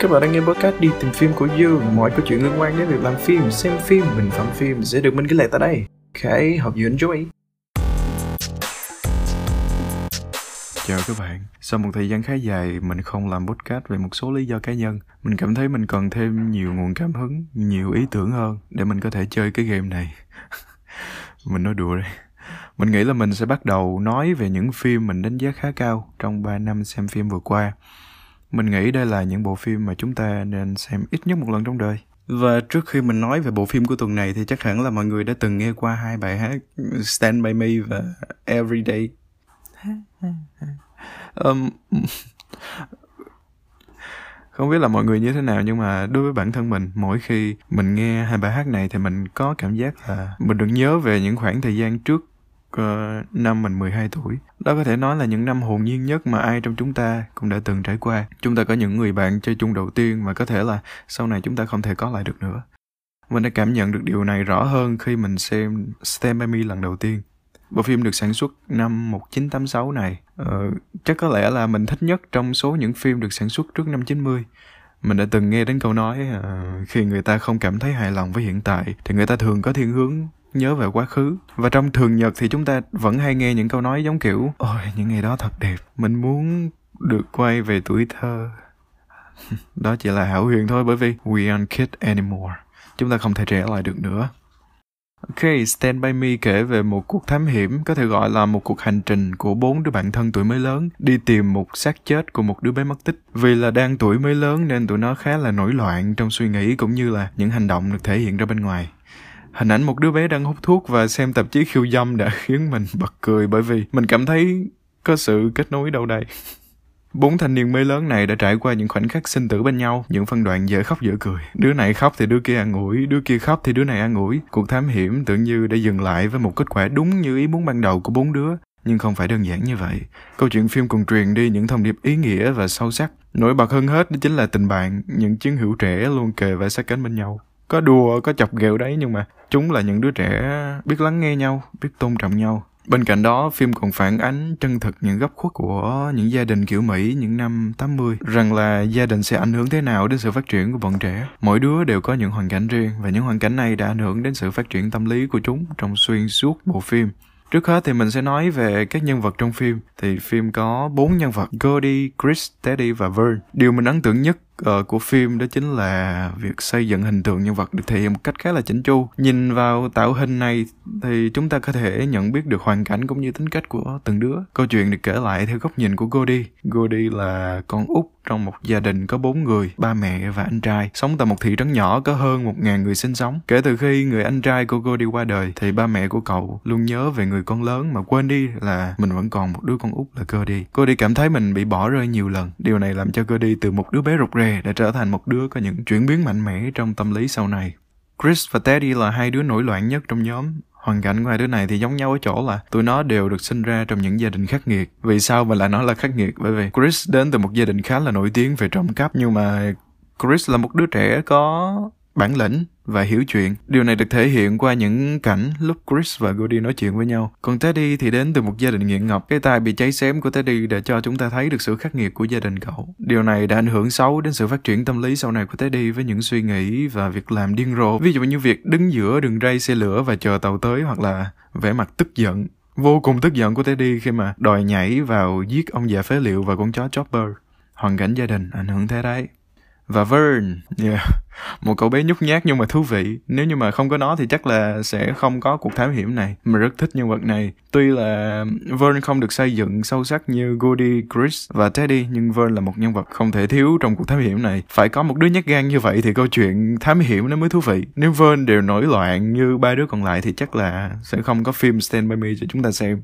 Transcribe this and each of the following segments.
Các bạn đang nghe podcast đi tìm phim của Dương. Mọi câu chuyện liên quan đến việc làm phim, xem phim, bình phẩm phim sẽ được mình ghi lại tại đây. Ok, hope you enjoy Chào các bạn, sau một thời gian khá dài mình không làm podcast về một số lý do cá nhân Mình cảm thấy mình cần thêm nhiều nguồn cảm hứng, nhiều ý tưởng hơn để mình có thể chơi cái game này. Mình nói đùa đây mình nghĩ là mình sẽ bắt đầu nói về những phim mình đánh giá khá cao trong 3 năm xem phim vừa qua mình nghĩ đây là những bộ phim mà chúng ta nên xem ít nhất một lần trong đời. Và trước khi mình nói về bộ phim của tuần này thì chắc hẳn là mọi người đã từng nghe qua hai bài hát Stand By Me và Everyday. um, không biết là mọi người như thế nào nhưng mà đối với bản thân mình mỗi khi mình nghe hai bài hát này thì mình có cảm giác là mình được nhớ về những khoảng thời gian trước uh, năm mình 12 tuổi. Đó có thể nói là những năm hồn nhiên nhất mà ai trong chúng ta cũng đã từng trải qua. Chúng ta có những người bạn chơi chung đầu tiên mà có thể là sau này chúng ta không thể có lại được nữa. Mình đã cảm nhận được điều này rõ hơn khi mình xem Stand By Me lần đầu tiên. Bộ phim được sản xuất năm 1986 này. Ờ, chắc có lẽ là mình thích nhất trong số những phim được sản xuất trước năm 90. Mình đã từng nghe đến câu nói uh, khi người ta không cảm thấy hài lòng với hiện tại thì người ta thường có thiên hướng nhớ về quá khứ và trong thường nhật thì chúng ta vẫn hay nghe những câu nói giống kiểu ôi những ngày đó thật đẹp mình muốn được quay về tuổi thơ đó chỉ là hảo huyền thôi bởi vì we aren't kids anymore chúng ta không thể trẻ lại được nữa Ok, Stand By Me kể về một cuộc thám hiểm, có thể gọi là một cuộc hành trình của bốn đứa bạn thân tuổi mới lớn, đi tìm một xác chết của một đứa bé mất tích. Vì là đang tuổi mới lớn nên tụi nó khá là nổi loạn trong suy nghĩ cũng như là những hành động được thể hiện ra bên ngoài. Hình ảnh một đứa bé đang hút thuốc và xem tạp chí khiêu dâm đã khiến mình bật cười bởi vì mình cảm thấy có sự kết nối đâu đây. Bốn thanh niên mới lớn này đã trải qua những khoảnh khắc sinh tử bên nhau, những phân đoạn dở khóc dở cười. Đứa này khóc thì đứa kia ăn ủi, đứa kia khóc thì đứa này ăn ủi. Cuộc thám hiểm tưởng như đã dừng lại với một kết quả đúng như ý muốn ban đầu của bốn đứa, nhưng không phải đơn giản như vậy. Câu chuyện phim còn truyền đi những thông điệp ý nghĩa và sâu sắc. Nổi bật hơn hết đó chính là tình bạn, những chiến hữu trẻ luôn kề vai sát cánh bên nhau có đùa có chọc ghẹo đấy nhưng mà chúng là những đứa trẻ biết lắng nghe nhau biết tôn trọng nhau Bên cạnh đó, phim còn phản ánh chân thực những góc khuất của những gia đình kiểu Mỹ những năm 80, rằng là gia đình sẽ ảnh hưởng thế nào đến sự phát triển của bọn trẻ. Mỗi đứa đều có những hoàn cảnh riêng và những hoàn cảnh này đã ảnh hưởng đến sự phát triển tâm lý của chúng trong xuyên suốt bộ phim. Trước hết thì mình sẽ nói về các nhân vật trong phim. Thì phim có bốn nhân vật, Cody, Chris, Teddy và Vern. Điều mình ấn tượng nhất uh, của phim đó chính là việc xây dựng hình tượng nhân vật được thể hiện một cách khá là chỉnh chu. Nhìn vào tạo hình này thì chúng ta có thể nhận biết được hoàn cảnh cũng như tính cách của từng đứa. Câu chuyện được kể lại theo góc nhìn của Cody. Cody là con út trong một gia đình có bốn người, ba mẹ và anh trai, sống tại một thị trấn nhỏ có hơn một ngàn người sinh sống. Kể từ khi người anh trai của cô đi qua đời, thì ba mẹ của cậu luôn nhớ về người con lớn mà quên đi là mình vẫn còn một đứa con út là Cody. Cody cảm thấy mình bị bỏ rơi nhiều lần. Điều này làm cho Cody từ một đứa bé rụt rè đã trở thành một đứa có những chuyển biến mạnh mẽ trong tâm lý sau này. Chris và Teddy là hai đứa nổi loạn nhất trong nhóm. Hoàn cảnh của hai đứa này thì giống nhau ở chỗ là tụi nó đều được sinh ra trong những gia đình khắc nghiệt. Vì sao mà lại nói là khắc nghiệt? Bởi vì Chris đến từ một gia đình khá là nổi tiếng về trộm cắp, nhưng mà Chris là một đứa trẻ có bản lĩnh và hiểu chuyện. Điều này được thể hiện qua những cảnh lúc Chris và Goody nói chuyện với nhau. Còn Teddy thì đến từ một gia đình nghiện ngập. Cái tai bị cháy xém của Teddy đã cho chúng ta thấy được sự khắc nghiệt của gia đình cậu. Điều này đã ảnh hưởng xấu đến sự phát triển tâm lý sau này của Teddy với những suy nghĩ và việc làm điên rồ. Ví dụ như việc đứng giữa đường ray xe lửa và chờ tàu tới hoặc là vẻ mặt tức giận vô cùng tức giận của Teddy khi mà đòi nhảy vào giết ông già phế liệu và con chó Chopper. Hoàn cảnh gia đình ảnh hưởng thế đấy và Vern yeah. một cậu bé nhút nhát nhưng mà thú vị. Nếu như mà không có nó thì chắc là sẽ không có cuộc thám hiểm này. Mình rất thích nhân vật này. Tuy là Vern không được xây dựng sâu sắc như Goody, Chris và Teddy nhưng Vern là một nhân vật không thể thiếu trong cuộc thám hiểm này. Phải có một đứa nhát gan như vậy thì câu chuyện thám hiểm nó mới thú vị. Nếu Vern đều nổi loạn như ba đứa còn lại thì chắc là sẽ không có phim Stand By Me cho chúng ta xem.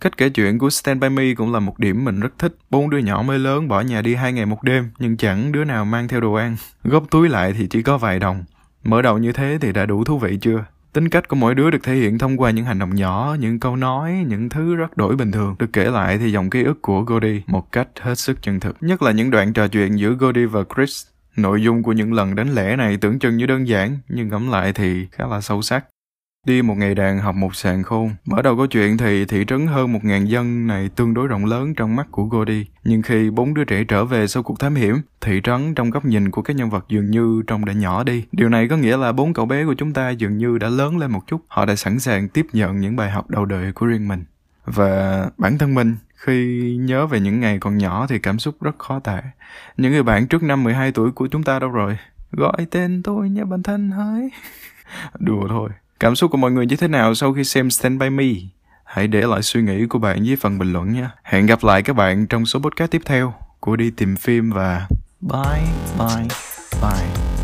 Cách kể chuyện của Stand By Me cũng là một điểm mình rất thích. Bốn đứa nhỏ mới lớn bỏ nhà đi hai ngày một đêm, nhưng chẳng đứa nào mang theo đồ ăn. Góp túi lại thì chỉ có vài đồng. Mở đầu như thế thì đã đủ thú vị chưa? Tính cách của mỗi đứa được thể hiện thông qua những hành động nhỏ, những câu nói, những thứ rất đổi bình thường. Được kể lại thì dòng ký ức của Goldie một cách hết sức chân thực. Nhất là những đoạn trò chuyện giữa Goldie và Chris. Nội dung của những lần đánh lẻ này tưởng chừng như đơn giản, nhưng ngẫm lại thì khá là sâu sắc. Đi một ngày đàn học một sàn khôn. Mở đầu câu chuyện thì thị trấn hơn một ngàn dân này tương đối rộng lớn trong mắt của Gordy. Nhưng khi bốn đứa trẻ trở về sau cuộc thám hiểm, thị trấn trong góc nhìn của các nhân vật dường như trông đã nhỏ đi. Điều này có nghĩa là bốn cậu bé của chúng ta dường như đã lớn lên một chút. Họ đã sẵn sàng tiếp nhận những bài học đầu đời của riêng mình. Và bản thân mình, khi nhớ về những ngày còn nhỏ thì cảm xúc rất khó tả. Những người bạn trước năm 12 tuổi của chúng ta đâu rồi? Gọi tên tôi nha bản thân hỡi. Đùa thôi. Cảm xúc của mọi người như thế nào sau khi xem Stand By Me? Hãy để lại suy nghĩ của bạn dưới phần bình luận nhé. Hẹn gặp lại các bạn trong số podcast tiếp theo của Đi Tìm Phim và bye bye bye.